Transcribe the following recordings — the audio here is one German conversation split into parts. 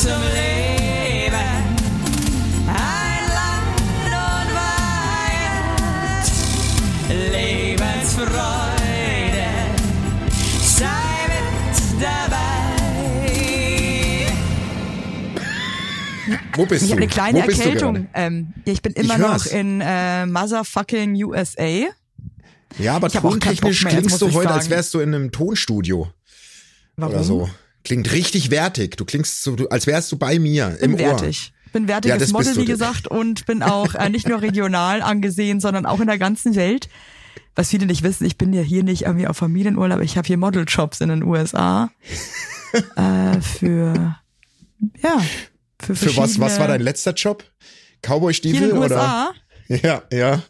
zum Leben. Ein Land und Weihend, Lebensfreude, sei mit dabei. Wo bist Ich du? habe eine kleine Wo Erkältung. Ähm, ich bin Ich immer noch hör's. in äh, motherfucking USA. Ja, aber Ich tontechnisch klingst du ich heute, als wärst du in einem Tonstudio Warum? oder so. Klingt richtig wertig. Du klingst so, als wärst du bei mir Bin im wertig. Bin Ja, wertiges bist Model, wie gesagt, und bin auch äh, nicht nur regional angesehen, sondern auch in der ganzen Welt. Was viele nicht wissen, ich bin ja hier nicht irgendwie auf Familienurlaub, ich habe hier Modeljobs in den USA. äh, für ja, für Ohr. Für was, was war dein letzter Job? Cowboy-Stiefel in den oder? USA? Ja, ja.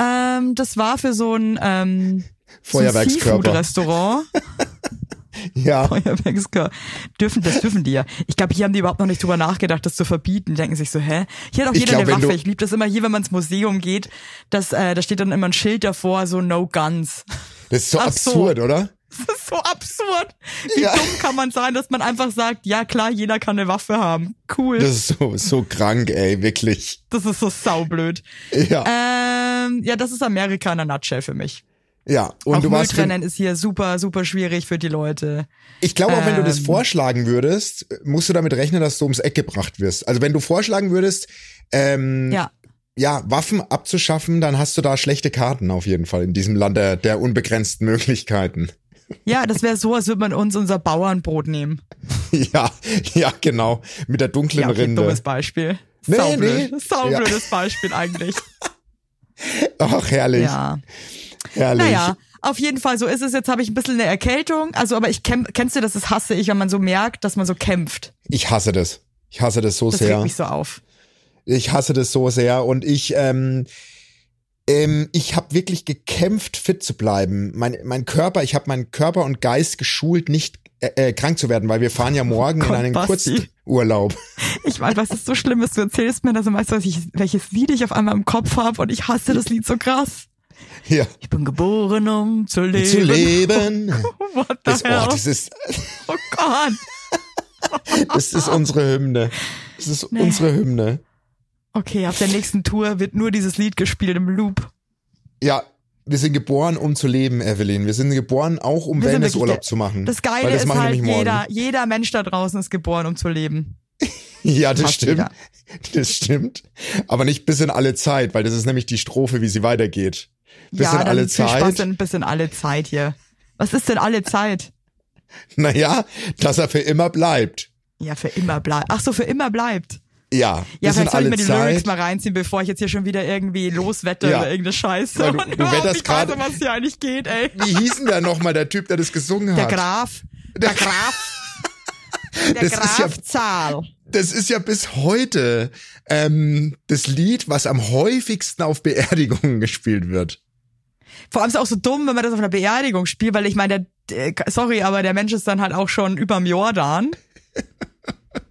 Ähm, das war für so ein ähm, Feuerwerkskörper. Restaurant. Ja. Feuerwerkskörper. Dürfen, das dürfen die ja. Ich glaube, hier haben die überhaupt noch nicht drüber nachgedacht, das zu verbieten. Die denken sich so, hä? Hier hat auch jeder glaub, eine Waffe. Ich liebe das immer hier, wenn man ins Museum geht, dass, äh, da steht dann immer ein Schild davor, so No Guns. Das ist so Ach so. absurd, oder? Das ist so absurd. Wie Ja. dumm kann man sein, dass man einfach sagt, ja klar, jeder kann eine Waffe haben. Cool. Das Das, ist so, so krank, ey, wirklich. ist so saublöd. Ja. Ähm, ja, das ist Amerika in der Nutshell für mich. Ja. Und auch du warst für, Mülltrennen ist hier super, super schwierig für die Leute. Ich glaube auch, wenn du das Ähm. vorschlagen würdest, musst du damit rechnen, dass du ums Eck gebracht wirst. Also wenn du vorschlagen würdest, ähm, Ja. ja, Waffen abzuschaffen, dann hast du da schlechte Karten auf jeden Fall in diesem Land der, der unbegrenzten Möglichkeiten. Ja, das wäre so, als würde man uns unser Bauernbrot nehmen. ja, ja, genau. Mit der dunklen Ja, okay, Rinde. dummes Beispiel. Nee, Saublöd. nee. Saublödes Beispiel eigentlich. Ach, herrlich. Ja. Herrlich. Naja, auf jeden Fall, so ist es. Jetzt habe ich ein bisschen eine Erkältung. Also, aber ich kämpf, kennst du das, das hasse ich, wenn man so merkt, dass man so kämpft. Ich hasse das. Ich hasse das so Das sehr. regt mich so auf. Ich hasse das so sehr und ich, ähm, ähm, ich habe wirklich gekämpft, fit zu bleiben. Mein, mein Körper, ich habe meinen Körper und Geist geschult, nicht äh, äh, krank zu werden, weil wir fahren ja morgen Gott, in einen Basti. Kurzurlaub. Ich meine, was ist so schlimm ist, du erzählst mir das und weißt du, was ich, welches Lied ich auf einmal im Kopf habe und ich hasse das Lied so krass. Ja, Ich bin geboren, um zu leben. zu leben. What the Das, hell? oh, das ist, oh Gott. das ist unsere Hymne. Das ist Nee. unsere Hymne. Okay, auf der nächsten Tour wird nur dieses Lied gespielt im Loop. Ja, wir sind geboren, um zu leben, Evelyn. Wir sind geboren, auch um Wellnessurlaub zu machen. Das Geile das ist halt, jeder, jeder Mensch da draußen ist geboren, um zu leben. Ja, das Fast stimmt. jeder. Das stimmt. Aber nicht bis in alle Zeit, weil das ist nämlich die Strophe, wie sie weitergeht. Bis ja, dann alle viel Zeit. Spaß in, bis in alle Zeit hier. Was ist denn alle Zeit? Naja, dass er für immer bleibt. Ja, für immer bleibt. Ach so, für immer bleibt. Ja, Ja, vielleicht soll ich mir die Zeit. Lyrics mal reinziehen, bevor ich jetzt hier schon wieder irgendwie loswette Ja. oder irgendeine Scheiße. Weil du- Und du nicht weiß, gerade- was hier eigentlich geht, ey. Wie hieß denn der nochmal, der Typ, der das gesungen Der hat? Graf. Der Graf. Der Das ist ja- Graf Zahl. Das ist ja bis heute ähm, das Lied, was am häufigsten auf Beerdigungen gespielt wird. Vor allem ist es auch so dumm, wenn man das auf einer Beerdigung spielt, weil ich meine, der, der, sorry, aber der Mensch ist dann halt auch schon überm Jordan.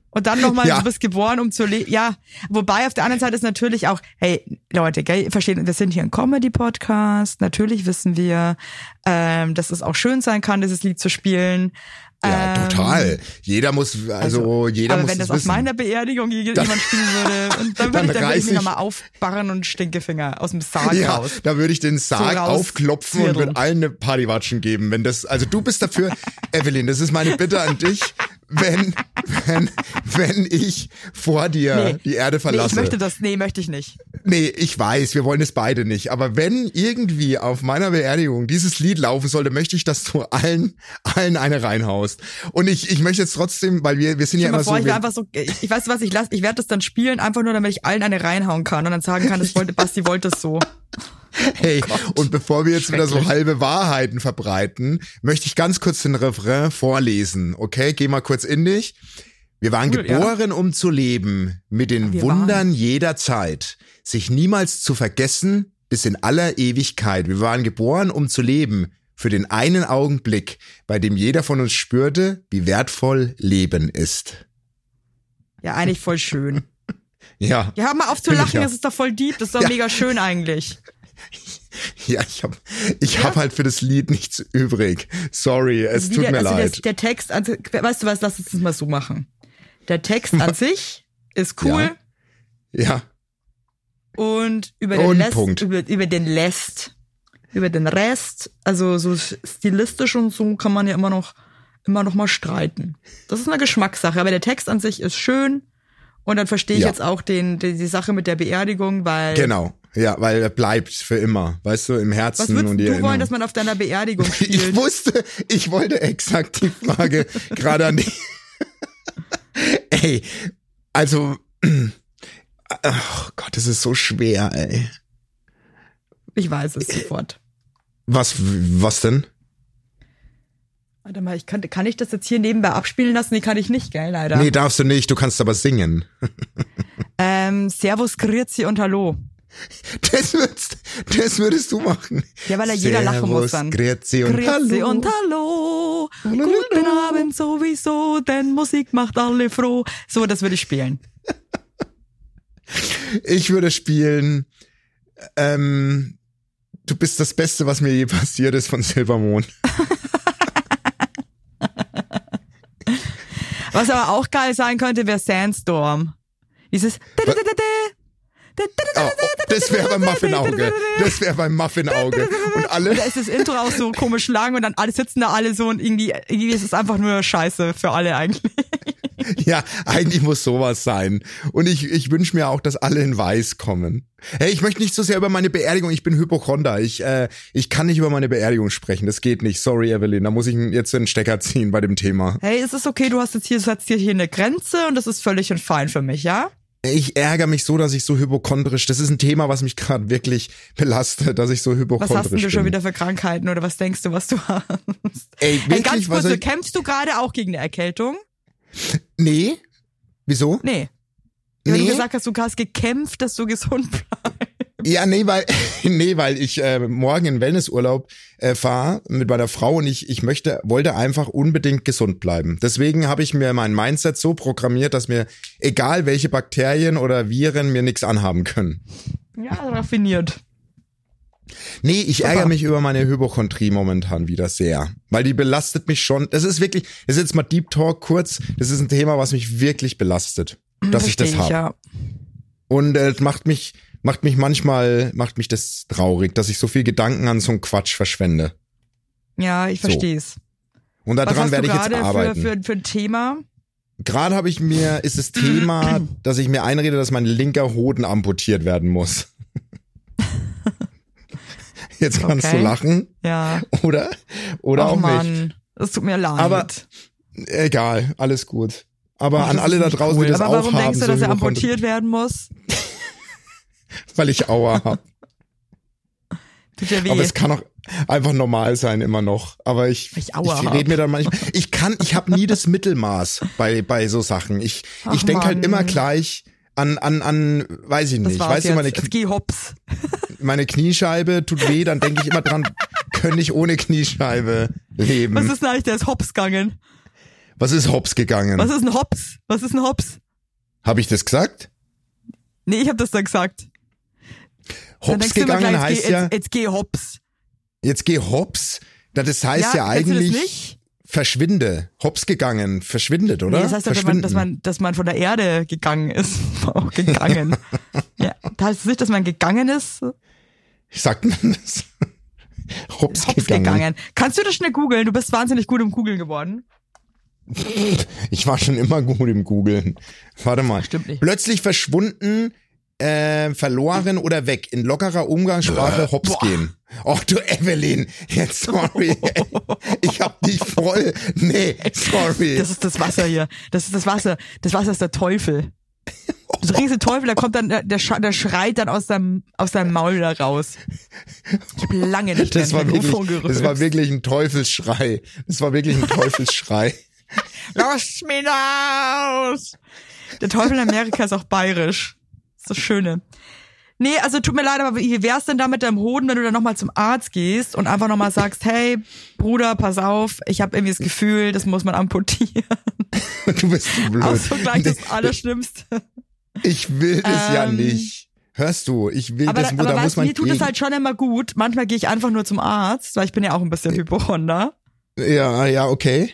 Und dann nochmal, Ja. du bist geboren, um zu leben. Ja, wobei auf der anderen Seite ist natürlich auch, hey, Leute, gell, ihr versteht, wir sind hier ein Comedy-Podcast. Natürlich wissen wir, ähm, dass es auch schön sein kann, dieses Lied zu spielen. Ja, Ähm, total. Jeder muss, also, jeder aber muss wenn das das auf wissen. meiner Beerdigung je- jemand spielen würde, und dann Dann würde ich, dann ich mich ich- nochmal aufbarren und Stinkefinger aus dem Sarg ja, raus. da würde ich den Sarg raus aufklopfen und würde allen eine Partywatschen geben. Wenn das, also du bist dafür, Evelyn, das ist meine Bitte an dich, wenn, wenn, wenn ich vor dir Nee. die Erde Nee, verlasse. ich möchte das, nee, möchte ich nicht. Nee, ich weiß, wir wollen es beide nicht. Aber wenn irgendwie auf meiner Beerdigung dieses Lied laufen sollte, möchte ich, dass du allen, allen eine reinhaust. Und ich, ich möchte jetzt trotzdem, weil wir, wir sind ja immer vor, so. ich Wir, einfach so, ich, ich weiß was, ich lass, ich werde das dann spielen, einfach nur, damit ich allen eine reinhauen kann und dann sagen kann, das wollte, Basti wollte es so. hey, und bevor wir jetzt wieder so halbe Wahrheiten verbreiten, möchte ich ganz kurz den Refrain vorlesen. Okay, geh mal kurz in dich. Wir waren Cool, ja. geboren, um zu leben, mit den Wir Wundern waren. jeder Zeit, sich niemals zu vergessen, bis in aller Ewigkeit. Wir waren geboren, um zu leben, für den einen Augenblick, bei dem jeder von uns spürte, wie wertvoll Leben ist. Ja, eigentlich voll schön. Ja, Ja, hör mal auf zu lachen, das ist doch voll deep, das ist doch Ja. mega schön eigentlich. ja, ich hab, ich hab halt für das Lied nichts übrig. Sorry, es Wie tut der, mir also leid. Der, der Text, also, weißt du was, lass uns das mal so machen. Der Text an sich ist cool Ja. und über den Und Rest, über, über den Rest, über den Rest, also so stilistisch und so kann man ja immer noch, immer noch mal streiten. Das ist eine Geschmackssache, aber der Text an sich ist schön und dann verstehe ich Ja. jetzt auch den, die, die Sache mit der Beerdigung, weil Genau. Ja, weil er bleibt für immer, weißt du, im Herzen was würdest und die du wollen, Erinnerung. dass man auf deiner Beerdigung Ich spielt? wusste, ich wollte exakt die Frage gerade an die. ey, also, oh Gott, das ist so schwer, ey. Ich weiß es sofort. Was, was denn? Warte mal, ich kann, kann ich das jetzt hier nebenbei abspielen lassen? Nee, kann ich nicht, gell, leider. Nee, darfst du nicht, du kannst aber singen. Ähm, Servus, Grüezi und Hallo. Das würdest, das würdest du machen. Ja, weil er jeder lachen muss dann. Grüezi und Grüezi Hallo. und Hallo. Guten Abend sowieso, denn Musik macht alle froh. So, das würde ich spielen. Ich würde spielen, ähm, du bist das Beste, was mir je passiert ist von Silbermond. Was aber auch geil sein könnte, wäre Sandstorm. Dieses Oh, oh, das wäre beim Muffinauge. Das wäre beim Muffinauge. Und alle, Da ist das Intro auch so komisch lang und dann alle sitzen da alle so und irgendwie, irgendwie ist es einfach nur Scheiße für alle eigentlich. ja, eigentlich muss sowas sein. Und ich, ich wünsche mir auch, dass alle in Weiß kommen. Hey, ich möchte nicht so sehr über meine Beerdigung. Ich bin Hypochonder. Ich, äh, ich kann nicht über meine Beerdigung sprechen. Das geht nicht. Sorry, Evelyn. Da muss ich jetzt den Stecker ziehen bei dem Thema. Hey, es ist okay, du hast jetzt hier, setzt dir hier eine Grenze und das ist völlig und fein für mich, ja? Ich ärgere mich so, dass ich so hypochondrisch, das ist ein Thema, was mich gerade wirklich belastet, dass ich so Was hypochondrisch hast denn du schon bin. wieder für Krankheiten oder was denkst du, was du hast? Ey, ganz wirklich, kurz, was so, soll ich, kämpfst du gerade auch gegen eine Erkältung? Nee? Wieso? Nee. Wenn Nee? du gesagt hast, du hast gekämpft, dass du gesund bleibst. Ja, nee, weil nee, weil ich äh, morgen in Wellnessurlaub äh, fahre mit meiner Frau und ich ich möchte wollte einfach unbedingt gesund bleiben. Deswegen habe ich mir mein Mindset so programmiert, dass mir egal welche Bakterien oder Viren mir nichts anhaben können. Ja, raffiniert. Nee, ich ärgere mich über meine Hypochondrie momentan wieder sehr, weil die belastet mich schon. Das ist wirklich, das ist jetzt mal Deep Talk kurz. Das ist ein Thema, was mich wirklich belastet, dass ich das habe. ja. Und äh, es macht mich, macht mich manchmal, macht mich das traurig, dass ich so viel Gedanken an so einen Quatsch verschwende. Ja, ich So. versteh's. Und Was daran werde ich jetzt gerade für, arbeiten. für, für ein Thema? Gerade habe ich mir, ist das Thema, dass ich mir einrede, dass mein linker Hoden amputiert werden muss. Jetzt kannst Okay. du lachen, Ja. oder? Oder Ach auch nicht. Mann, es tut mir leid. Aber Egal, alles gut. Aber Ach, an alle da nicht draußen, cool. die das Aber warum haben, denkst du, so dass er amputiert werden muss? Weil ich Aua hab. Tut ja weh. Aber es kann auch einfach normal sein immer noch. Aber ich, ich ich, rede mir dann manchmal, ich kann, ich habe nie das Mittelmaß bei bei so Sachen. Ich Ach, ich denk halt immer gleich an an an, weiß ich das nicht. war's Weißt du, meine. Knie- hops. meine Kniescheibe tut weh, dann denke ich immer dran, könnte ich ohne Kniescheibe leben. Was Was ist, ist denn eigentlich, der ist hops gegangen? hops gegangen? Was ist ein hops? Was ist ein hops? Habe ich das gesagt? Nee, ich hab das da gesagt. Hops gegangen gleich, heißt jetzt, ja, jetzt, jetzt geh hops. jetzt geh hops. Das heißt ja, das eigentlich verschwinde. Hops gegangen, verschwindet, oder? Nee, das heißt, doch, dass man, dass, man, dass man von der Erde gegangen ist. Auch gegangen. ja, da heißt es nicht, dass man gegangen ist. Sagt man das? Hops, Hops gegangen. gegangen. Kannst du das schnell googeln? Du bist wahnsinnig gut im Googeln geworden. Ich war schon immer gut im Googeln. Warte mal. Stimmt nicht. Plötzlich verschwunden, äh, verloren oder weg. In lockerer Umgangssprache hops Boah. gehen. Och du Evelyn, jetzt sorry. ey. Ich hab dich voll. Nee, sorry. Das ist das Wasser hier. Das ist das Wasser. Das Wasser ist der Teufel. Du trinkst den Teufel, der kommt dann, der, der, sch- der schreit dann aus seinem, aus seinem Maul da raus. Ich habe lange nicht Das mehr war, wirklich, das war wirklich ein Teufelsschrei. Das war wirklich ein Teufelsschrei. Lass mich raus! Der Teufel in Amerika ist auch bayerisch. Das Schöne. Nee, also tut mir leid, aber wie wär's denn da mit deinem Hoden, wenn du dann nochmal zum Arzt gehst und einfach nochmal sagst, hey, Bruder, pass auf, ich habe irgendwie das Gefühl, das muss man amputieren. Du bist so blöd. Auch so gleich das Allerschlimmste. Ich will ja Ähm, nicht. Hörst du? Ich will Aber, das, aber da muss weißt, du, man mir tut es halt schon immer gut. Manchmal gehe ich einfach nur zum Arzt, weil ich bin ja auch ein bisschen Hypochonder. Ja, ja, okay.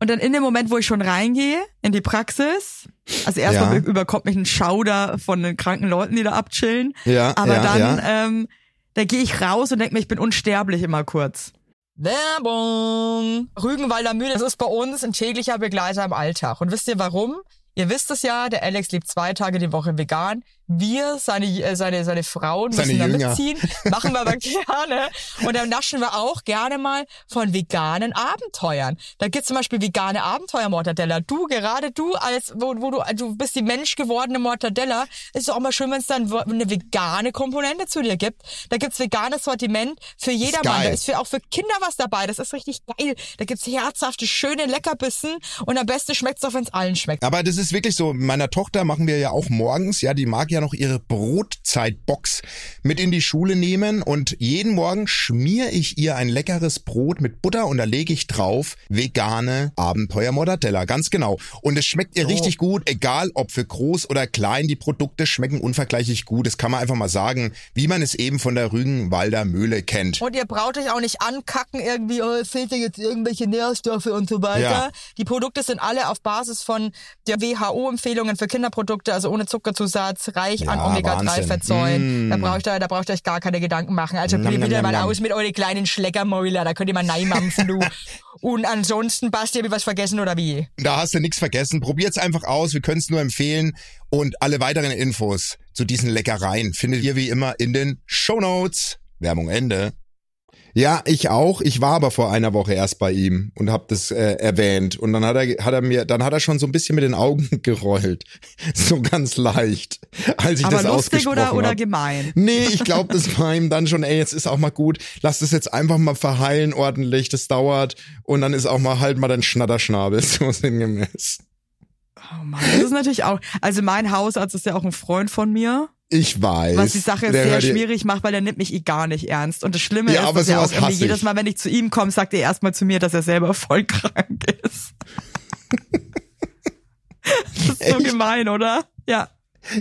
Und dann in dem Moment, wo ich schon reingehe in die Praxis, also erstmal Ja. überkommt mich ein Schauder von den kranken Leuten, die da abchillen. Ja, Aber ja, dann, ja. ähm, da gehe ich raus und denke mir, ich bin unsterblich immer kurz. Werbung! Rügenwalder Mühle, das ist bei uns ein täglicher Begleiter im Alltag. Und wisst ihr warum? Ihr wisst es ja, der Alex lebt zwei Tage die Woche vegan. Wir, seine, äh, seine, seine Frauen Seine müssen da Jünger. mitziehen. Machen wir aber gerne. Und dann naschen wir auch gerne mal von veganen Abenteuern. Da gibt's zum Beispiel vegane Abenteuer-Mortadella. Du, gerade du, als, wo, wo du, du bist die menschgewordene Mortadella. Ist doch auch mal schön, wenn es dann eine vegane Komponente zu dir gibt. Da gibt's veganes Sortiment für jedermann. Da ist für, auch für Kinder was dabei. Das ist richtig geil. Da gibt's herzhafte, schöne Leckerbissen. Und am besten schmeckt's auch, wenn's allen schmeckt. Aber das ist wirklich so. Meiner Tochter machen wir ja auch morgens, ja, die mag ja noch ihre Brotzeitbox mit in die Schule nehmen und jeden Morgen schmier ich ihr ein leckeres Brot mit Butter und da lege ich drauf vegane Abenteuer Mortadella, ganz genau. Und es schmeckt ihr richtig gut, egal ob für groß oder klein, die Produkte schmecken unvergleichlich gut. Das kann man einfach mal sagen, wie man es eben von der Rügenwalder Mühle kennt. Und ihr braucht euch auch nicht ankacken, irgendwie, oh, fehlt dir jetzt irgendwelche Nährstoffe und so weiter. Ja. Die Produkte sind alle auf Basis von der WHO-Empfehlungen für Kinderprodukte, also ohne Zuckerzusatz, reich an Ja, Omega-3-Fettsäuren. Wahnsinn. Da braucht ihr, da braucht ihr euch gar keine Gedanken machen. Also probiert wieder mal nam. aus mit eure kleinen Schleckermäuler, da könnt ihr mal neimampfen, du. und ansonsten, Basti, hab ich was vergessen oder wie? Da hast du nichts vergessen. Probiert's einfach aus. Wir können es nur empfehlen. Und alle weiteren Infos zu diesen Leckereien findet ihr wie immer in den Shownotes. Werbung Ende. Ja, ich auch. Ich war aber vor einer Woche erst bei ihm und habe das äh, erwähnt. Und dann hat er, hat er mir, dann hat er schon so ein bisschen mit den Augen gerollt, so ganz leicht, als ich Aber das lustig ausgesprochen oder, oder hab. gemein? Nee, ich glaube, das war ihm dann schon, ey, jetzt ist auch mal gut, lass das jetzt einfach mal verheilen ordentlich, das dauert und dann ist auch mal halt mal dein Schnatterschnabel, so sinngemäß. Oh Mann, das ist natürlich auch, also mein Hausarzt ist ja auch ein Freund von mir. Ich weiß. Was die Sache sehr schwierig macht, weil er nimmt mich eh gar nicht ernst. Und das Schlimme Ja, ist, dass er auch irgendwie jedes Mal, wenn ich zu ihm komme, sagt er erstmal zu mir, dass er selber voll krank ist. das ist so gemein, oder? Ja.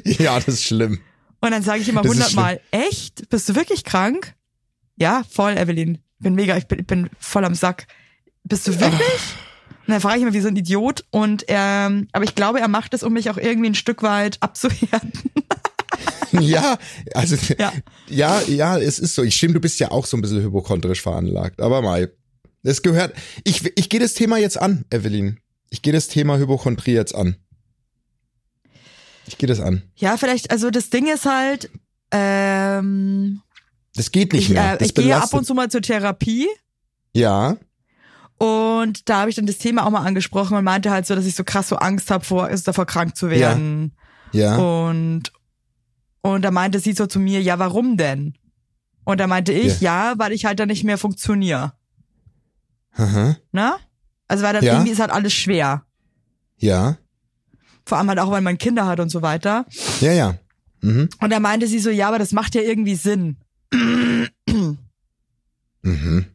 Ja, das ist schlimm. Und dann sage ich immer hundertmal, echt? Bist du wirklich krank? Ja, voll, Evelyn. Bin mega, ich bin, ich bin voll am Sack. Bist du wirklich? Und dann frage ich immer wie so ein Idiot. Und ähm, aber ich glaube, er macht es, um mich auch irgendwie ein Stück weit abzuhärten. Ja, also Ja. ja. ja, es ist so. Ich stimme, du bist ja auch so ein bisschen hypochondrisch veranlagt. Aber Mai, es gehört. Ich, ich gehe das Thema jetzt an, Evelyn. Ich gehe das Thema Hypochondrie jetzt an. Ich gehe das an. Ja, vielleicht, also das Ding ist halt, ähm, Das geht nicht ich, mehr. äh, ich gehe ab belastet. und zu mal zur Therapie Ja, und da habe ich dann das Thema auch mal angesprochen und meinte halt so, dass ich so krass so Angst habe vor, ist davor krank zu werden. ja. Und und da meinte sie so zu mir, ja, warum denn? Und da meinte ich, ja, weil ich halt dann nicht mehr funktioniere. Aha. Ne? Also weil dann Ja. irgendwie ist halt alles schwer. Ja. Vor allem halt auch, weil man Kinder hat und so weiter. Ja, ja. Mhm. Und da meinte sie so, ja, aber das macht ja irgendwie Sinn. Mhm.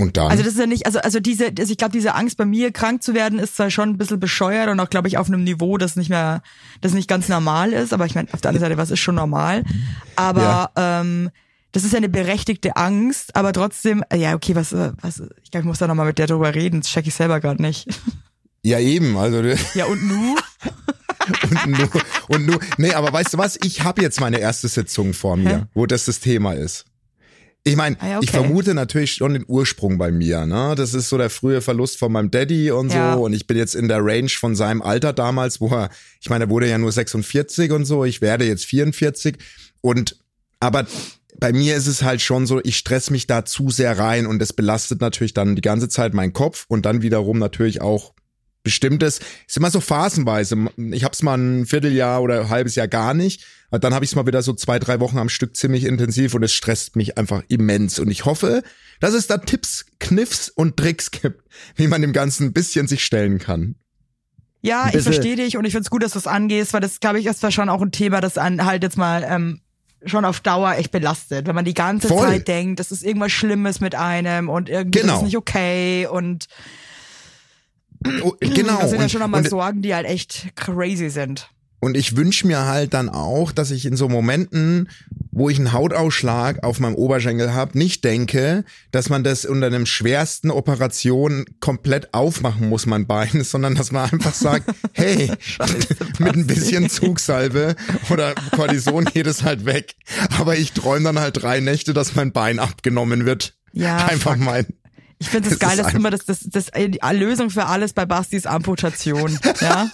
Und dann? Also das ist ja nicht, also also diese, also ich glaube, diese Angst bei mir krank zu werden ist zwar schon ein bisschen bescheuert und auch, glaube ich, auf einem Niveau, das nicht mehr, das nicht ganz normal ist. Aber ich meine, auf der anderen Seite, was ist schon normal? Aber ähm, das ist ja eine berechtigte Angst, aber trotzdem, ja, okay, was, was, ich glaube, ich muss da nochmal mit der drüber reden, das check ich selber gerade nicht. ja, eben. Also Ja, und nu? und nur, und nur, nee, aber weißt du was? Ich habe jetzt meine erste Sitzung vor mir, Hä? wo das das Thema ist. Ich meine, Ah ja, ich okay. vermute natürlich schon den Ursprung bei mir. Ne? Das ist so der frühe Verlust von meinem Daddy und so. Ja. Und ich bin jetzt in der Range von seinem Alter damals, wo er, ich meine, er wurde ja nur 46 und so. Ich werde jetzt 44. Und aber bei mir ist es halt schon so, ich stress mich da zu sehr rein und das belastet natürlich dann die ganze Zeit meinen Kopf und dann wiederum natürlich auch bestimmtes, ist immer so phasenweise. Ich hab's mal ein Vierteljahr oder ein halbes Jahr gar nicht. Dann habe ich es mal wieder so zwei, drei Wochen am Stück ziemlich intensiv und es stresst mich einfach immens. Und ich hoffe, dass es da Tipps, Kniffs und Tricks gibt, wie man dem Ganzen ein bisschen sich stellen kann. Ja, ich verstehe dich und ich find's gut, dass du es angehst, weil das, glaube ich, ist zwar schon auch ein Thema, das an halt jetzt mal ähm, schon auf Dauer echt belastet, wenn man die ganze Voll. Zeit denkt, das ist irgendwas Schlimmes mit einem und irgendwie Genau. ist nicht okay und Oh, genau. das sind ja Und- schon nochmal Sorgen, die halt echt crazy sind. Und ich wünsche mir halt dann auch, dass ich in so Momenten, wo ich einen Hautausschlag auf meinem Oberschenkel habe, nicht denke, dass man das unter einem schwersten Operation komplett aufmachen muss, mein Bein, sondern dass man einfach sagt, hey, mit ein bisschen Zugsalbe oder Kortison geht es halt weg. Aber ich träume dann halt drei Nächte, dass mein Bein abgenommen wird. Ja, einfach fuck. mein. Ich finde es Es geil, ist dass immer das, das, das, die Lösung für alles bei Bastis Amputation. Ja.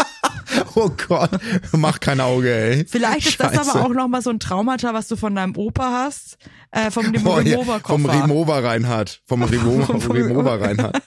Oh Gott, mach kein Auge, ey. Vielleicht ist das Scheiße. aber auch nochmal so ein Traumata, was du von deinem Opa hast, äh, vom dem Oh, Remover-Koffer. vom Remover Reinhard. Vom Remover, Vom Remover Reinhard.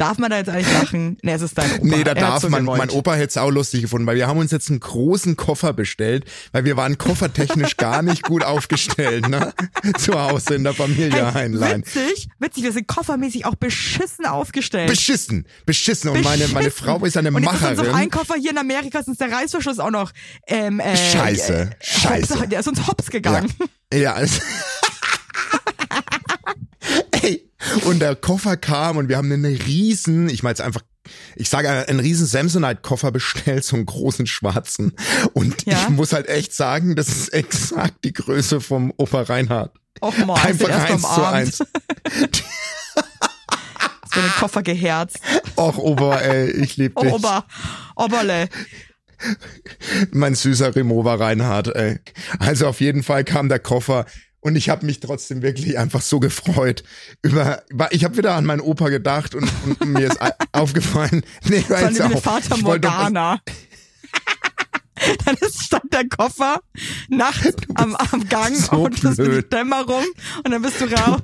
Darf man da jetzt eigentlich lachen? Nee, es ist dein Opa. Nee, da Er darf man. gewollt. Mein Opa hätte es auch lustig gefunden, weil wir haben uns jetzt einen großen Koffer bestellt, weil wir waren koffertechnisch gar nicht gut aufgestellt, ne? Zu Hause in der Familie Heinlein. Witzig, witzig, wir sind koffermäßig auch beschissen aufgestellt. Beschissen, beschissen. Und meine, meine Beschissen. Frau ist eine Und jetzt ist uns Macherin. ein Koffer hier in Amerika, ist uns der Reißverschluss auch noch ähm, äh, Scheiße, äh, scheiße. Hops, der ist uns hops Ja, gegangen. ja. es- Ey, und der Koffer kam und wir haben einen riesen, ich meine jetzt einfach, ich sage einen riesen Samsonite-Koffer bestellt, so einen großen schwarzen. Und Ja. ich muss halt echt sagen, das ist exakt die Größe vom Opa Reinhard. Och du Einfach erst eins zu eins. Du den Koffer geherzt. Och, Opa, ey, ich lieb Oh, dich. Ober, Oberle. Mein süßer Remover Reinhard, ey. Also auf jeden Fall kam der Koffer und ich habe mich trotzdem wirklich einfach so gefreut über war- ich habe wieder an meinen Opa gedacht und, und mir ist aufgefallen, nee, allem jetzt auch. Was- Morgana. Dann ist, stand der Koffer nachts am, am Gang so und die blöd. Dämmerung und dann bist du raus.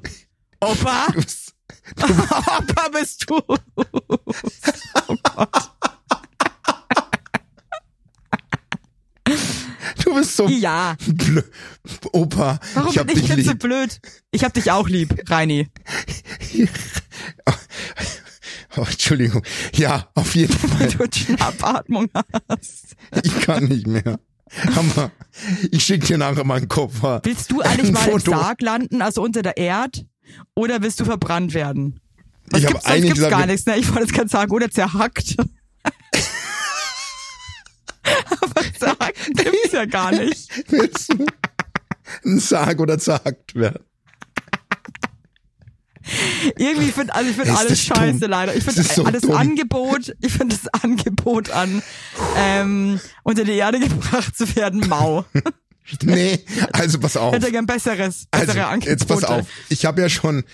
Opa, Du bist- Opa bist du. Oh Gott. Du bist so Ja, blöd. Opa, warum ich hab bin ich dich jetzt so lieb. blöd? Ich hab dich auch lieb, Reini. Oh, Entschuldigung. Ja, auf jeden Fall. Du Schnappatmung hast. Ich kann nicht mehr. Hammer. Ich schick dir nachher meinen Koffer. Willst du eigentlich Ein mal im Foto. Sarg landen, also unter der Erd? Oder willst du verbrannt werden? Was Ich hab eigentlich gibt's gesagt, gar nichts, ne? Ich wollte jetzt gerade sagen, oder zerhackt. Zerhackt gibt's ja gar nicht. Willst du ein Sarg oder zerhackt werden? Irgendwie finde also ich finde alles das dumm? scheiße leider. Ich finde so alles dumm. Angebot, ich finde das Angebot an ähm, unter die Erde gebracht zu werden mau. Nee, also pass auf. Hätte gern besseres, bessere Also, Angebote. jetzt pass auf. Ich habe ja schon,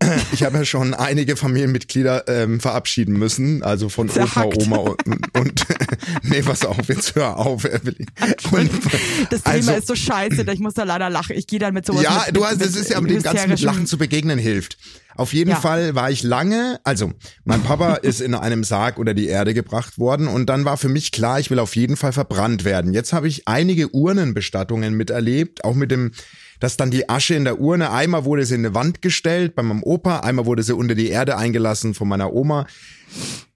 ich habe ja schon einige Familienmitglieder ähm, verabschieden müssen, also von Zerhackt. Opa, Oma und, und nee, pass auf, jetzt hör auf, Evelyn. Und, Das Thema also, ist so scheiße, ich muss da leider lachen. Ich gehe dann mit sowas ja, mit, du hast, das ist ja mit dem ganzen mit Lachen zu begegnen hilft. Auf jeden Ja. Fall war ich lange, also mein Papa ist in einem Sarg unter die Erde gebracht worden und dann war für mich klar, ich will auf jeden Fall verbrannt werden. Jetzt habe ich einige Urnenbestattungen miterlebt, auch mit dem, dass dann die Asche in der Urne, einmal wurde sie in eine Wand gestellt bei meinem Opa, einmal wurde sie unter die Erde eingelassen von meiner Oma.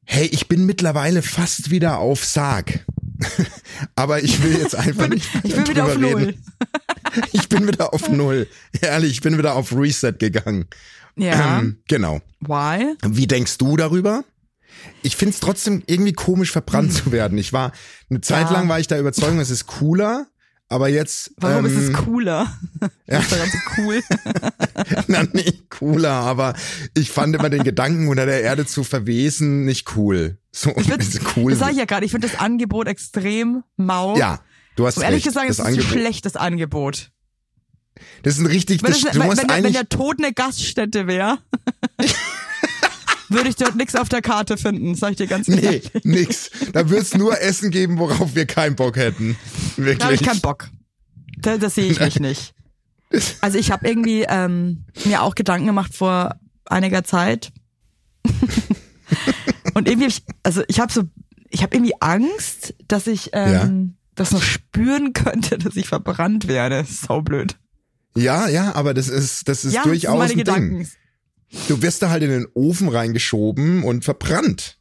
Hey, ich bin mittlerweile fast wieder auf Sarg. Aber ich will jetzt einfach nicht Ich bin wieder auf drüber Null. reden. Ich bin wieder auf Null. Ehrlich, ich bin wieder auf Reset gegangen. Ja. Ähm, genau. Why? Wie denkst du darüber? Ich find's trotzdem irgendwie komisch, verbrannt zu werden. Ich war, eine Zeit Hm. Ja. lang war ich der Überzeugung, es ist cooler, aber jetzt, Warum ähm, ist es cooler? ja. Ist doch ganz cool. na, nicht cooler, aber ich fand immer den Gedanken, unter der Erde zu verwesen, nicht cool. So, Ich find, cool. Das sage ich ja gerade. Ich finde das Angebot extrem mau. ja, du hast Um ehrlich recht. gesagt, das es ist ein Angebot, schlechtes Angebot. das ist ein richtig, das, das, du wenn, musst wenn, der, wenn eigentlich, der Tod eine Gaststätte wäre, würde ich dort nichts auf der Karte finden, sag ich dir ganz nee, ehrlich. nix. Da wird's nur Essen geben, worauf wir keinen Bock hätten. Wirklich. Da habe ich keinen Bock. Das, das sehe ich mich nicht. Also ich habe irgendwie ähm, mir auch Gedanken gemacht vor einiger Zeit. Und irgendwie, hab ich, also ich habe so, ich habe irgendwie Angst, dass ich ähm, das noch spüren könnte, dass ich verbrannt werde. Sau blöd. Ja, ja, aber das ist, das ist ja, das sind durchaus meine ein Gedanken. Ding. Du wirst da halt in den Ofen reingeschoben und verbrannt.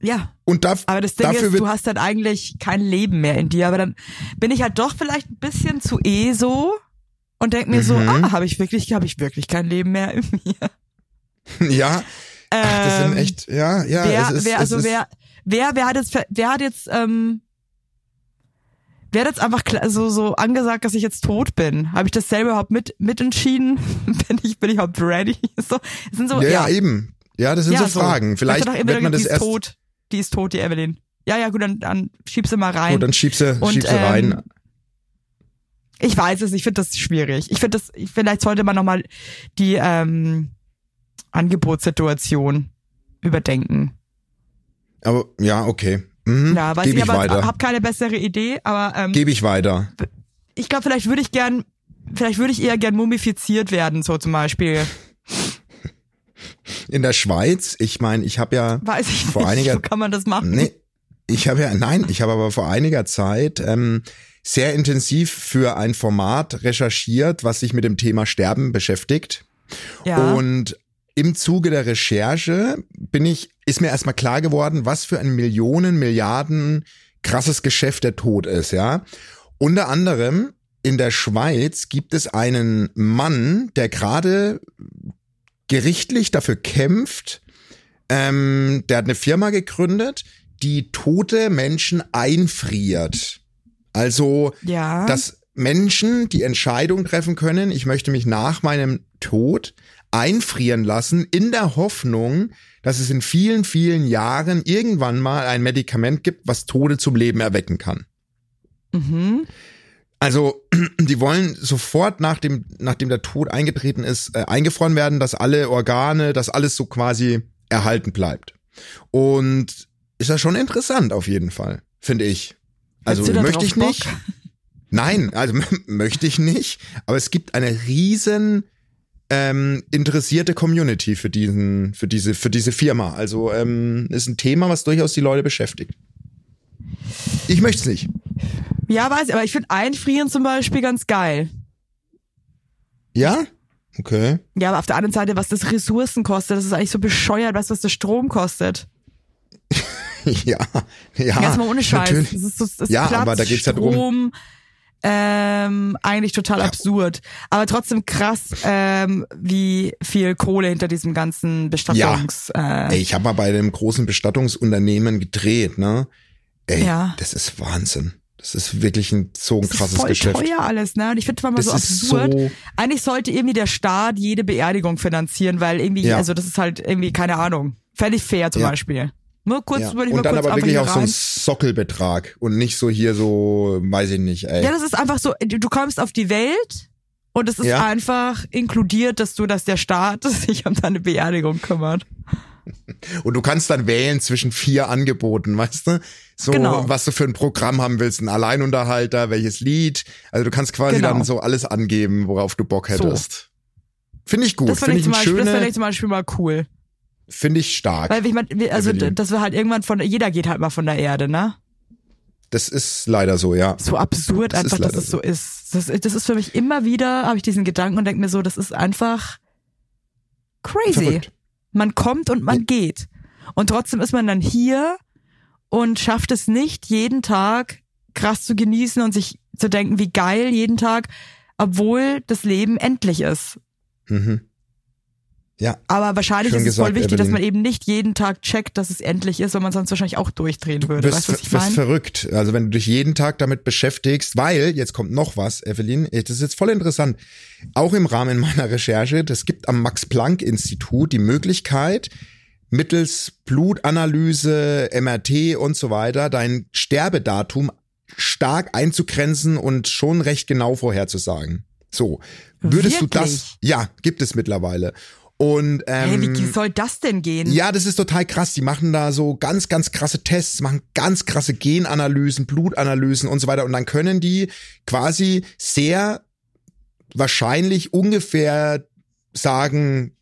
Ja, Und da, aber das Ding ist, du hast dann eigentlich kein Leben mehr in dir. Aber dann bin ich halt doch vielleicht ein bisschen zu eh so und denk mir so, Mhm. ah, habe ich wirklich, habe ich wirklich kein Leben mehr in mir. ja, ach, das sind Ähm, echt, ja, ja, wer, es ist, wer, es also ist, wer, wer, wer hat jetzt, wer hat jetzt, ähm, hat jetzt einfach so, so angesagt, dass ich jetzt tot bin? Habe ich das selber überhaupt mit, mitentschieden? bin ich, bin ich überhaupt ready? So, es sind so, ja, ja, ja, eben. Ja, das sind so Fragen. Vielleicht doch wird man das die ist erst. tot. Die ist tot, die Evelyn. Ja, ja, gut, dann, dann schieb sie mal rein. Gut, dann schieb sie, Und, schieb sie ähm, rein. Ich weiß es, ich finde das schwierig. Ich finde das, ich, vielleicht sollte man nochmal die ähm, Angebotssituation überdenken. Aber ja, okay. Mhm, Ja, weiß ich, ich aber habe keine bessere Idee, aber ähm, Gebe ich weiter. ich glaube, vielleicht würde ich gern, vielleicht würde ich eher gern mumifiziert werden, so zum Beispiel. In der Schweiz, ich meine, ich habe ja Weiß ich vor nicht, einiger so kann man das machen. Nee, ich habe ja, nein, ich habe aber vor einiger Zeit ähm, sehr intensiv für ein Format recherchiert, was sich mit dem Thema Sterben beschäftigt. Ja, Und im Zuge der Recherche bin ich, ist mir erstmal klar geworden, was für ein Millionen, Milliarden krasses Geschäft der Tod ist, ja. Unter anderem in der Schweiz gibt es einen Mann, der gerade gerichtlich dafür kämpft, ähm, der hat eine Firma gegründet, die tote Menschen einfriert. Also ja. dass Menschen die Entscheidung treffen können, ich möchte mich nach meinem Tod einfrieren lassen, in der Hoffnung, dass es in vielen, vielen Jahren irgendwann mal ein Medikament gibt, was Tode zum Leben erwecken kann. mhm. Also, die wollen sofort nach dem, nachdem der Tod eingetreten ist, äh, eingefroren werden, dass alle Organe, dass alles so quasi erhalten bleibt. Und ist ja schon interessant auf jeden Fall, finde ich. Also möchte ich nicht. Bock? Nein, also möchte ich nicht. Aber es gibt eine riesen ähm, interessierte Community für diesen, für diese, für diese Firma. Also ähm, ist ein Thema, was durchaus die Leute beschäftigt. Ich möchte es nicht. Ja, weiß ich, aber ich finde Einfrieren zum Beispiel ganz geil. Ja? Okay. Ja, aber auf der anderen Seite, was das Ressourcen kostet, das ist eigentlich so bescheuert, weißt du, was der Strom kostet? ja, ja. Jetzt mal ohne Scheiß. Natürlich. Das ist, das ist Ja, Platz, aber da geht's ja drum- Strom, ähm, eigentlich total absurd. Aber trotzdem krass, ähm, wie viel Kohle hinter diesem ganzen Bestattungs... Ey, Äh, ich habe mal bei einem großen Bestattungsunternehmen gedreht, ne? Ey, Ja. das ist Wahnsinn. Das ist wirklich ein so ein das ist krasses voll Geschäft. teuer alles, ne? Und ich finde mal Das so ist absurd. so- Eigentlich sollte irgendwie der Staat jede Beerdigung finanzieren, weil irgendwie, Ja. also das ist halt irgendwie, keine Ahnung, völlig fair zum Ja. Beispiel. Nur kurz, Ja. ich Und dann aber wirklich auch so ein rein. Sockelbetrag und nicht so hier so, weiß ich nicht, ey. Ja, das ist einfach so, du kommst auf die Welt und es ist Ja. einfach inkludiert, dass du, dass der Staat sich um deine Beerdigung kümmert. Und du kannst dann wählen zwischen vier Angeboten, weißt du? So, Genau. was du für ein Programm haben willst, ein Alleinunterhalter, welches Lied. Also du kannst quasi Genau. dann so alles angeben, worauf du Bock hättest. Finde ich gut, Das finde finde ich, ich, zum Beispiel, das finde schöne, ich zum Beispiel mal cool. Finde ich stark. Weil ich mein, wir- also Evelyn. dass wir halt irgendwann von, jeder geht halt mal von der Erde, ne? Das ist leider so, ja. So absurd Das einfach, dass es so ist. Das, das ist für mich immer wieder, habe ich diesen Gedanken und denke mir so, das ist einfach crazy. Verrückt. Man kommt und man geht. Und trotzdem ist man dann hier und schafft es nicht, jeden Tag krass zu genießen und sich zu denken, wie geil jeden Tag, obwohl das Leben endlich ist. Mhm. Ja, Aber wahrscheinlich Schön ist es voll gesagt, wichtig, dass Evelyn. man eben nicht jeden Tag checkt, dass es endlich ist, weil man sonst wahrscheinlich auch durchdrehen würde. wirst, weißt du, was ich wirst meine? verrückt. Also wenn du dich jeden Tag damit beschäftigst, weil, jetzt kommt noch was, Evelyn, das ist jetzt voll interessant. Auch im Rahmen meiner Recherche, das gibt am Max-Planck-Institut die Möglichkeit, mittels Blutanalyse, MRT und so weiter, dein Sterbedatum stark einzugrenzen und schon recht genau vorherzusagen. So. Würdest du Wirklich? das? Ja, gibt es mittlerweile. Und ähm, Hey, wie soll das denn gehen? ja, das ist total krass. Die machen da so ganz, ganz krasse Tests, machen ganz krasse Genanalysen, Blutanalysen und so weiter. Und dann können die quasi sehr wahrscheinlich ungefähr sagen,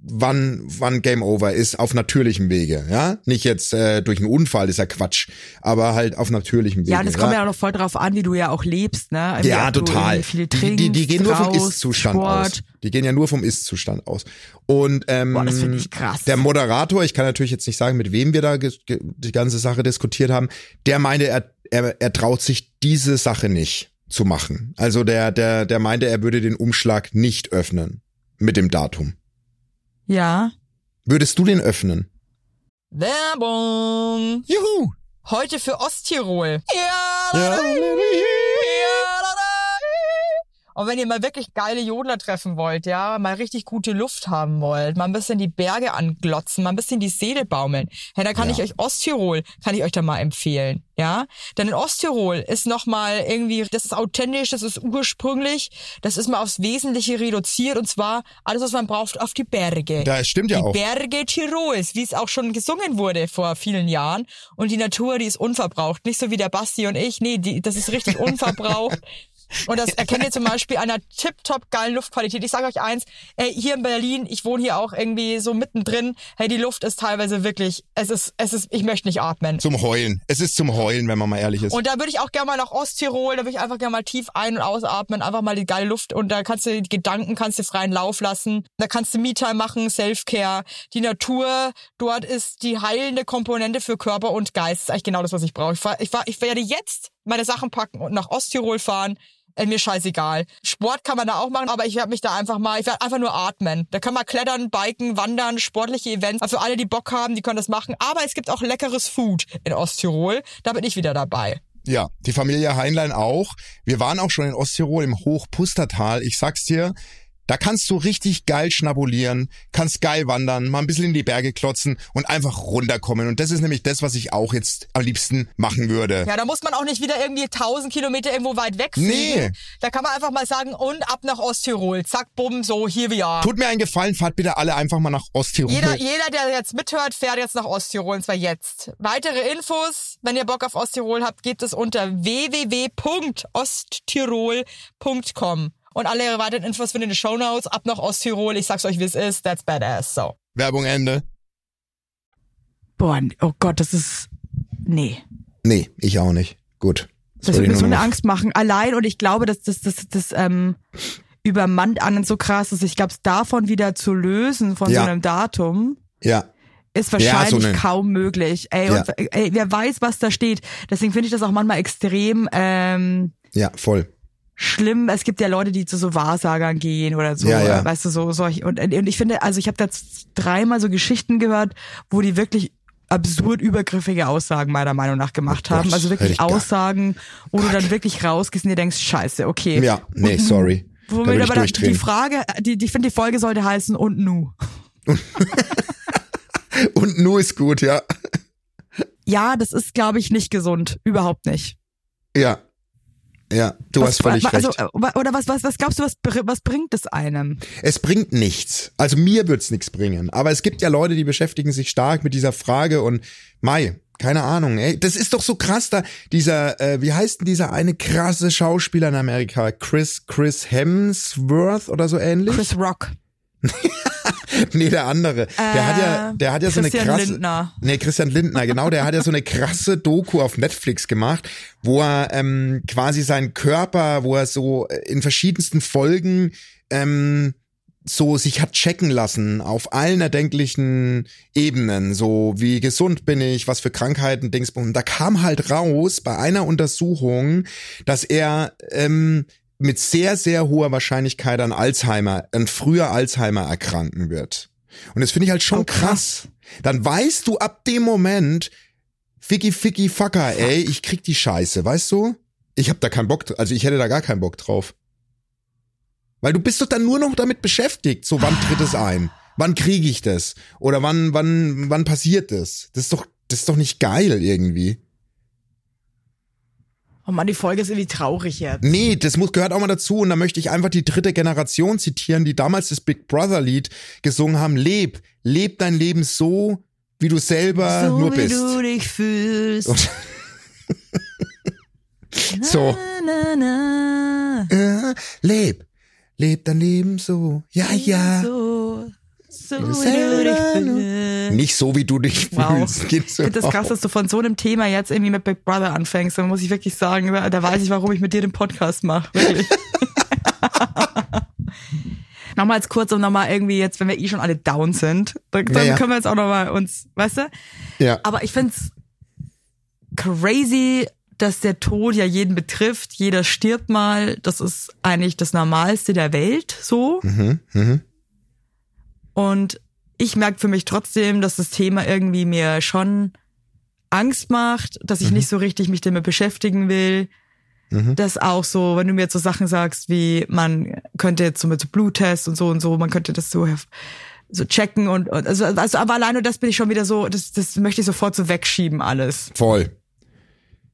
wann, wann Game Over ist, auf natürlichem Wege. Ja, nicht jetzt äh, durch einen Unfall, ist ja Quatsch, aber halt auf natürlichem Wege. Ja, es kommt ja auch noch voll drauf an, wie du ja auch lebst, ne? Irgendwie, Ja, total. Viel Die, trinkst, die, die gehen nur vom Ist-Zustand aus. Die gehen ja nur vom Ist-Zustand aus. Und ähm, Boah, das finde ich krass. der Moderator, ich kann natürlich jetzt nicht sagen, mit wem wir da die ganze Sache diskutiert haben, der meinte, er, er, er traut sich diese Sache nicht zu machen. Also der, der, der meinte, er würde den Umschlag nicht öffnen mit dem Datum. Ja. Würdest du den öffnen? Werbung. Juhu! Heute für Osttirol. Ja, Ja. Und wenn ihr mal wirklich geile Jodler treffen wollt, ja, mal richtig gute Luft haben wollt, mal ein bisschen die Berge anglotzen, mal ein bisschen die Seele baumeln, ja, dann kann Ja. ich euch Osttirol, kann ich euch da mal empfehlen, ja. Denn in Osttirol ist noch mal irgendwie, das ist authentisch, das ist ursprünglich, das ist mal aufs Wesentliche reduziert und zwar alles, was man braucht, auf die Berge. Das stimmt ja die auch. Berge Tirols, wie es auch schon gesungen wurde vor vielen Jahren. Und die Natur, die ist unverbraucht. Nicht so wie der Basti und ich. Nee, die, das ist richtig unverbraucht. Und das erkennt ihr zum Beispiel an einer tipptopp geilen Luftqualität. Ich sage euch eins, ey, hier in Berlin, ich wohne hier auch irgendwie so mittendrin, hey, die Luft ist teilweise wirklich, es ist, es ist, ich möchte nicht atmen. Zum Heulen. Es ist zum Heulen, wenn man mal ehrlich ist. Und da würde ich auch gerne mal nach Osttirol, da würde ich einfach gerne mal tief ein- und ausatmen, einfach mal die geile Luft und da kannst du die Gedanken kannst du freien Lauf lassen. Da kannst du Me-Time machen, Self-Care. Die Natur dort ist die heilende Komponente für Körper und Geist. Das ist eigentlich genau das, was ich brauche. Ich, fahr, ich, fahr, ich werde jetzt meine Sachen packen und nach Osttirol fahren. Äh, mir scheißegal. Sport kann man da auch machen, aber ich werde mich da einfach mal, ich werde einfach nur atmen. Da kann man klettern, biken, wandern, sportliche Events. Also alle, die Bock haben, die können das machen. Aber es gibt auch leckeres Food in Osttirol. Da bin ich wieder dabei. Ja, die Familie Heinlein auch. Wir waren auch schon in Osttirol im Hochpustertal. Ich sag's dir, da kannst du richtig geil schnabulieren, kannst geil wandern, mal ein bisschen in die Berge klotzen und einfach runterkommen. Und das ist nämlich das, was ich auch jetzt am liebsten machen würde. Ja, da muss man auch nicht wieder irgendwie 1000 Kilometer irgendwo weit wegfliegen. Nee. Da kann man einfach mal sagen, und ab nach Osttirol. Zack, bumm, so, hier wir are. Tut mir einen Gefallen, fahrt bitte alle einfach mal nach Osttirol. Jeder, jeder, der jetzt mithört, fährt jetzt nach Osttirol, und zwar jetzt. Weitere Infos, wenn ihr Bock auf Osttirol habt, gibt es unter www.osttirol.com. Und alle weiteren Infos findet ihr in den Shownotes. Ab nach Osttirol. Ich sag's euch, wie es ist. That's badass. So. Werbung Ende. Boah, oh Gott, das ist, nee. Nee, ich auch nicht. Gut. Das wird ich mir so eine noch- Angst machen. Allein und ich glaube, dass das, das, das, ähm, übermannt einen so krass ist. Ich glaube, es davon wieder zu lösen von Ja. so einem Datum Ja, ist Ja, so wahrscheinlich kaum möglich. Ey, Ja. und, ey, wer weiß, was da steht. Deswegen finde ich das auch manchmal extrem ähm, ja, voll. Schlimm. Es gibt ja Leute, die zu so Wahrsagern gehen oder so, Ja, ja. weißt du, so solch und, und ich finde, also ich habe da dreimal so Geschichten gehört, wo die wirklich absurd übergriffige Aussagen meiner Meinung nach gemacht Oh haben. Gott, Also wirklich Aussagen, wo du dann wirklich rausgehst und dir denkst, scheiße, okay. Ja, nee, sorry. Da Womit aber dann die. Frage, die, die ich finde, die Folge sollte heißen und nu. Und nu ist gut, ja. Ja, das ist, glaube ich, nicht gesund. Überhaupt nicht. Ja. Ja, du was, hast völlig also, recht. äh, Oder was, was, was glaubst du, was, was bringt es einem? Es bringt nichts. Also mir wird's nichts bringen. Aber es gibt ja Leute, die beschäftigen sich stark mit dieser Frage und Mai, keine Ahnung, ey, das ist doch so krass da, dieser, äh, wie heißt denn dieser eine krasse Schauspieler in Amerika? Chris, Chris Hemsworth oder so ähnlich? Chris Rock. Nee, der andere. Der hat ja, der hat ja so eine Christian krasse. Lindner. Nee, Christian Lindner, genau, der hat ja so eine krasse Doku auf Netflix gemacht, wo er ähm, quasi seinen Körper, wo er so äh, in verschiedensten Folgen ähm, so sich hat checken lassen auf allen erdenklichen Ebenen, so wie gesund bin ich, was für Krankheiten, Dingsbums. Und da kam halt raus bei einer Untersuchung, dass er ähm, mit sehr, sehr hoher Wahrscheinlichkeit an Alzheimer, an früher Alzheimer erkranken wird. Und das finde ich halt schon Oh, krass. krass. Dann weißt du ab dem Moment, Ficky, Ficky, Fucker, ey, ich krieg die Scheiße, weißt du? Ich hab da keinen Bock, also ich hätte da gar keinen Bock drauf. Weil du bist doch dann nur noch damit beschäftigt, so wann tritt es ein? Wann kriege ich das? Oder wann, wann, wann passiert das? Das ist doch, das ist doch nicht geil irgendwie. Oh man, die Folge ist irgendwie traurig jetzt. Nee, das muss, gehört auch mal dazu. Und da möchte ich einfach die dritte Generation zitieren, die damals das Big Brother Lied gesungen haben. Leb, leb dein Leben so, wie du selber so nur wie bist. du dich fühlst. Und- so, Na, na, äh, leb, leb dein Leben so. Ja, na. ja. So, so. Nicht so, wie du dich Wow. fühlst. Geht's Ich finde das krass, dass du von so einem Thema jetzt irgendwie mit Big Brother anfängst. Da muss ich wirklich sagen, da weiß ich, warum ich mit dir den Podcast mache. Wirklich. Nochmals kurz, um nochmal irgendwie jetzt, wenn wir eh schon alle down sind, dann, dann Ja, ja. können wir jetzt auch nochmal uns, weißt du? Ja, Aber ich find's crazy, dass der Tod ja jeden betrifft. Jeder stirbt mal. Das ist eigentlich das Normalste der Welt, so. mhm, mhm. Und ich merke für mich trotzdem, dass das Thema irgendwie mir schon Angst macht, dass ich nicht so richtig mich damit beschäftigen will. Das auch so, wenn du mir jetzt so Sachen sagst, wie man könnte jetzt so mit so Bluttests und so und so, man könnte das so so checken und, und also, also aber alleine das bin ich schon wieder so, das, das möchte ich sofort so wegschieben alles. Voll.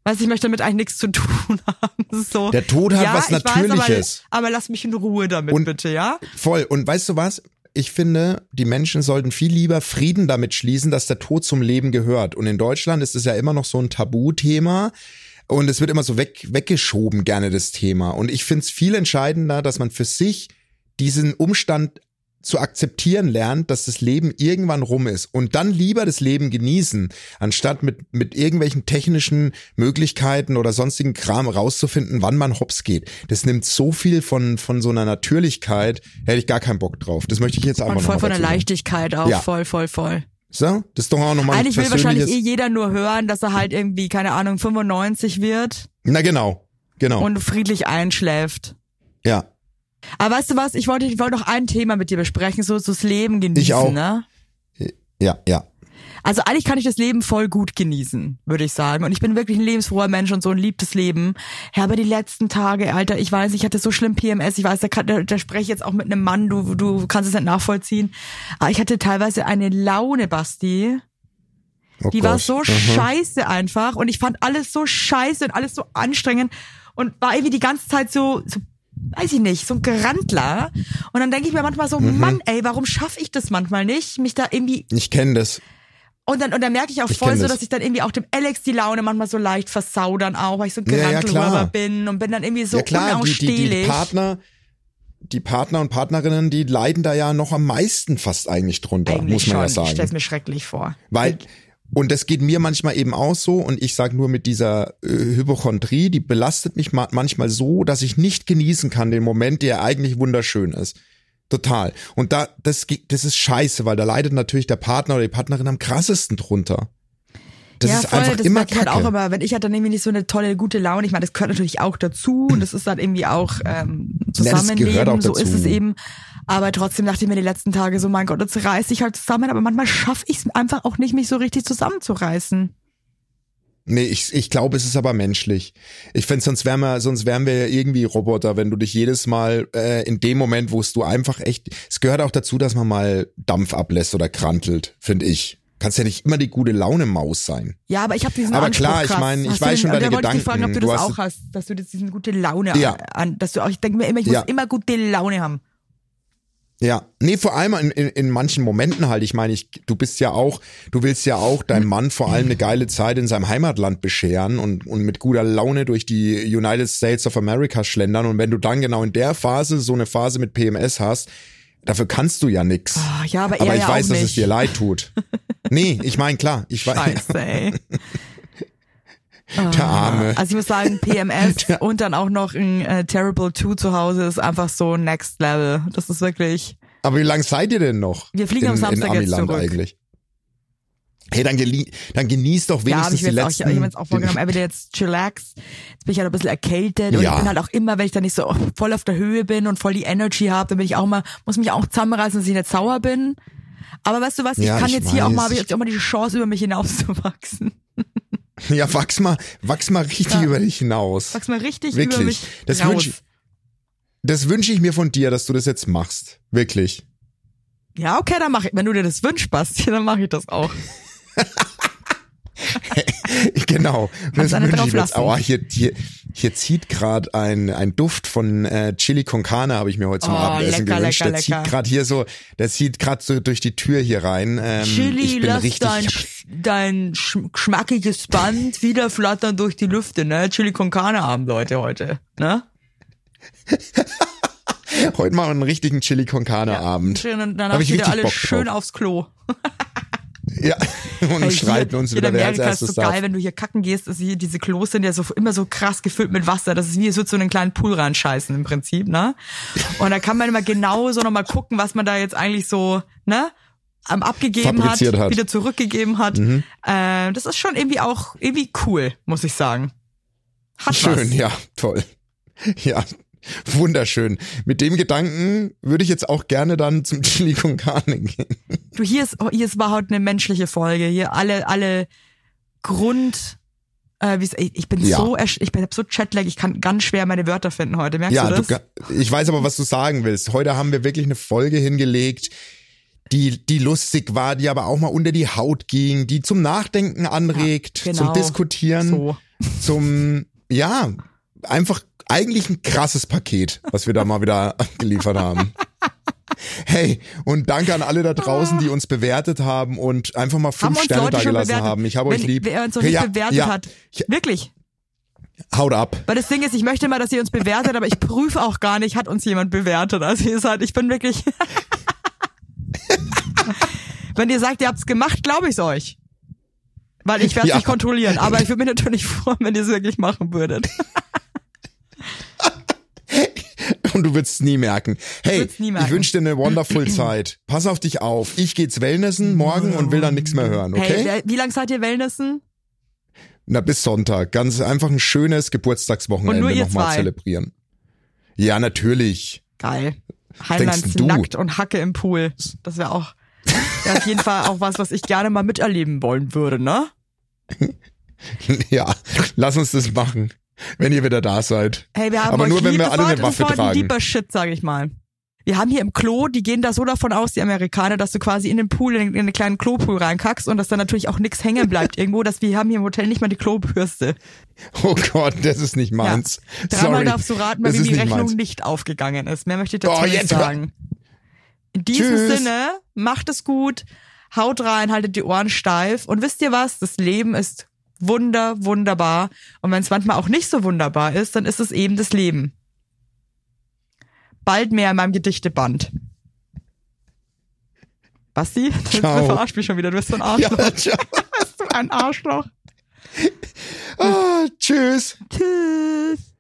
Weißt ich möchte damit eigentlich nichts zu tun haben. So, Der Tod hat was ich Natürliches. aber, aber lass mich in Ruhe damit Und- bitte, ja? Voll. Und weißt du was? Ich finde, die Menschen sollten viel lieber Frieden damit schließen, dass der Tod zum Leben gehört. Und in Deutschland ist es ja immer noch so ein Tabuthema. Und es wird immer so weg, weggeschoben, gerne das Thema. Und ich finde es viel entscheidender, dass man für sich diesen Umstand zu akzeptieren lernt, dass das Leben irgendwann rum ist und dann lieber das Leben genießen, anstatt mit, mit irgendwelchen technischen Möglichkeiten oder sonstigen Kram rauszufinden, wann man hops geht. Das nimmt so viel von, von so einer Natürlichkeit, hätte ich gar keinen Bock drauf. Das möchte ich jetzt einfach Und voll von der. Leichtigkeit auch, Ja. voll, voll, voll. So, das ist doch auch nochmal Eigentlich will wahrscheinlich eh jeder nur hören, dass er halt irgendwie, keine Ahnung, 95 wird Na genau, genau. und friedlich einschläft. ja, Aber weißt du was, ich wollte, ich wollte noch ein Thema mit dir besprechen, so, so das Leben genießen, Ich auch. ne? ja, ja. Also eigentlich kann ich das Leben voll gut genießen, würde ich sagen. Und ich bin wirklich ein lebensfroher Mensch und so ein liebtes Leben. Ja, aber die letzten Tage, Alter, ich weiß, ich hatte so schlimm PMS. Ich weiß, da, kann, da, da spreche ich jetzt auch mit einem Mann, du, du kannst es nicht nachvollziehen. Aber ich hatte teilweise eine Laune, Basti. Oh Die war Gott. so Aha. scheiße einfach. Und ich fand alles so scheiße und alles so anstrengend. Und war irgendwie die ganze Zeit so, so weiß ich nicht, so ein Gerandler. Und dann denke ich mir manchmal so, Mhm. Mann, ey, warum schaffe ich das manchmal nicht, mich da irgendwie Ich kenne das. und dann, und dann merke ich auch Ich voll so, das. dass ich dann irgendwie auch dem Alex die Laune manchmal so leicht versau dann auch, weil ich so ein Ja, ja, bin und bin dann irgendwie so ja klar, die, unausstehlich. die, die Partner, die Partner und Partnerinnen, die leiden da ja noch am meisten fast eigentlich drunter, Eigentlich muss man schon. ja Ich stell's sagen. mir schrecklich vor. Weil, und das geht mir manchmal eben auch so, und ich sag nur mit dieser äh, Hypochondrie, die belastet mich ma manchmal so, dass ich nicht genießen kann, den Moment, der eigentlich wunderschön ist. Total. Und da, das, das ist scheiße, weil da leidet natürlich der Partner oder die Partnerin am krassesten drunter. Das ja, ist voll, einfach das immer ich halt auch immer, wenn ich halt dann irgendwie nicht so eine tolle, gute Laune, ich meine, das gehört natürlich auch dazu und das ist dann irgendwie auch ähm, Zusammenleben, auch so ist es eben. Aber trotzdem dachte ich mir die letzten Tage so, mein Gott, jetzt reiß ich halt zusammen, aber manchmal schaffe ich es einfach auch nicht, mich so richtig zusammenzureißen. Nee, ich, ich glaube, es ist aber menschlich. Ich finde, sonst wären wir, sonst wären wir ja irgendwie Roboter, wenn du dich jedes Mal äh, in dem Moment, wo es du einfach echt. Es gehört auch dazu, dass man mal Dampf ablässt oder krantelt, finde ich. Kannst ja nicht immer die gute Laune Maus sein. Ja, aber ich habe diesen Aber Anspruch klar, ich krass. mein, ich Hast weiß den- schon deine wollte ich dich fragen, ob du Gedanken. das Du hast- auch hast, dass du jetzt diesen gute Laune Ja. an, dass du auch, ich denke mir immer, ich Ja. muss immer gute Laune haben. Ja, nee, vor allem in, in, in manchen Momenten halt. Ich meine, ich, du bist ja auch, du willst ja auch deinem Mann vor allem eine geile Zeit in seinem Heimatland bescheren und, und mit guter Laune durch die United States of America schlendern. Und wenn du dann genau in der Phase so eine Phase mit PMS hast, dafür kannst du ja nix. Ah, ja, aber er Aber ich ja weiß, dass es dir leid tut. Nee, ich meine, klar, ich weiß. Scheiße, ey. Der Arme. Also ich muss sagen, PMS und dann auch noch ein äh, Terrible 2 zu Hause ist einfach so next level. Das ist wirklich, Aber wie lange seid ihr denn noch? Wir fliegen in, am Samstag in jetzt Amiland zurück. eigentlich. Hey, dann, gelie dann genieß doch ja, wenigstens ich will die jetzt auch, ich, letzten. ich hab jetzt auch vorgenommen, er will jetzt chillax. Jetzt bin ich halt ein bisschen erkältet und Ja. ich bin halt auch immer, wenn ich dann nicht so voll auf der Höhe bin und voll die Energy habe, dann bin ich auch mal, muss mich auch zusammenreißen, dass ich nicht sauer bin. Aber weißt du was, ich Ja, kann ich jetzt hier auch weiß. mal, habe ich jetzt auch mal die Chance, über mich hinauszuwachsen. Ja, wachs mal, wachs mal richtig Ja. über dich hinaus. Wachs mal richtig Wirklich. über mich Das raus. wünsch Das wünsche ich mir von dir, dass du das jetzt machst. Wirklich. Ja, okay, dann mach ich. Wenn du dir das wünschst, Basti, dann mache ich das auch. genau. Das wünsche ich mir jetzt. Oh, hier, hier, hier zieht gerade ein, ein Duft von äh, Chili con Carne, habe ich mir heute zum Oh, Abendessen lecker, gewünscht. lecker, der lecker. zieht gerade hier so, der zieht gerade so durch die Tür hier rein. Ähm, Chili, ich bin lass richtig. dein, hab- dein sch schmackiges Band wieder flattern durch die Lüfte, ne? Chili con Carne Abend, Leute, heute, ne? heute mal einen richtigen Chili con Carne Abend. Schön, und Hab danach ich wieder alle schön aufs Klo. Ja. Und Ey, schreiten hier, uns wieder, in wer als Amerika ist erstes so geil, darf. wenn du hier kacken gehst, ist hier, diese Klos sind ja so immer so krass gefüllt mit Wasser. Das ist wie, es wird so einen kleinen Pool reinscheißen im Prinzip, ne? Und da kann man immer genau so nochmal gucken, was man da jetzt eigentlich so, ne? am abgegeben hat, hat. Mhm. wieder zurückgegeben hat. Äh, das ist schon irgendwie auch irgendwie cool, muss ich sagen. Hat Schön, was. ja, toll. Ja, wunderschön. Mit dem Gedanken würde ich jetzt auch gerne dann zum Chili con Carne gehen. Du, hier ist, hier ist heute eine menschliche Folge. Hier alle, alle Grund, äh, ich bin Ja. so, ich bin so Chatlag, ich kann ganz schwer meine Wörter finden heute. Merkst Ja, du du, das? ga- ich weiß aber, was du sagen willst. Heute haben wir wirklich eine Folge hingelegt, die, die lustig war, die aber auch mal unter die Haut ging, die zum Nachdenken anregt, genau. zum Diskutieren, So. zum, ja, einfach eigentlich ein krasses Paket, was wir da mal wieder geliefert haben. Hey, und danke an alle da draußen, die uns bewertet haben und einfach mal fünf Sterne da gelassen haben. Ich habe euch lieb. Wer uns noch nicht Ja, bewertet ja. hat. Ich- Wirklich. Haut ab. Weil das Ding ist, ich möchte mal, dass ihr uns bewertet, aber ich prüfe auch gar nicht, hat uns jemand bewertet. Also ihr seid, ich bin wirklich. Wenn ihr sagt, ihr habt's gemacht, glaube ich's euch. Weil ich werde Ja. nicht kontrollieren. Aber ich würde mich natürlich freuen, wenn ihr es wirklich machen würdet. Und du wirst es nie merken. Hey, nie merken. ich wünsche dir eine wonderful Zeit. Pass auf dich auf. Ich geht's Wellnessen morgen und will dann nichts mehr hören, okay? Hey, wie lang seid ihr Wellnessen? Na, bis Sonntag. Ganz einfach ein schönes Geburtstagswochenende nochmal zelebrieren. Ja, natürlich. Geil. Heinleins nackt und Hacke im Pool. Das wäre auch wär auf jeden Fall auch was, was ich gerne mal miterleben wollen würde, ne? Ja, lass uns das machen, wenn ihr wieder da seid. Hey, wir haben Aber nur, wenn wir alle eine Waffe war ein tragen. deeper Shit, sag ich mal. Wir haben hier im Klo, die gehen da so davon aus, die Amerikaner, dass du quasi in den Pool, in, in einen kleinen Klopool reinkackst und dass da natürlich auch nichts hängen bleibt irgendwo, dass wir haben hier im Hotel nicht mal die Klobürste. Oh Gott, das ist nicht meins. Dreimal Sorry. darfst du raten, bei Das die nicht Rechnung meins. nicht aufgegangen ist. Mehr möchte ich dazu Oh, nicht sagen. In diesem Tschüss. Sinne, macht es gut, haut rein, haltet die Ohren steif und wisst ihr was? Das Leben ist wunder, wunderbar. Und wenn es manchmal auch nicht so wunderbar ist, dann ist es eben das Leben. Bald mehr in meinem Gedichteband. Basti, du verarsch mich schon wieder, du bist so ein Arschloch. Ja, ciao. Du bist ein Arschloch. Ah, tschüss. Tschüss.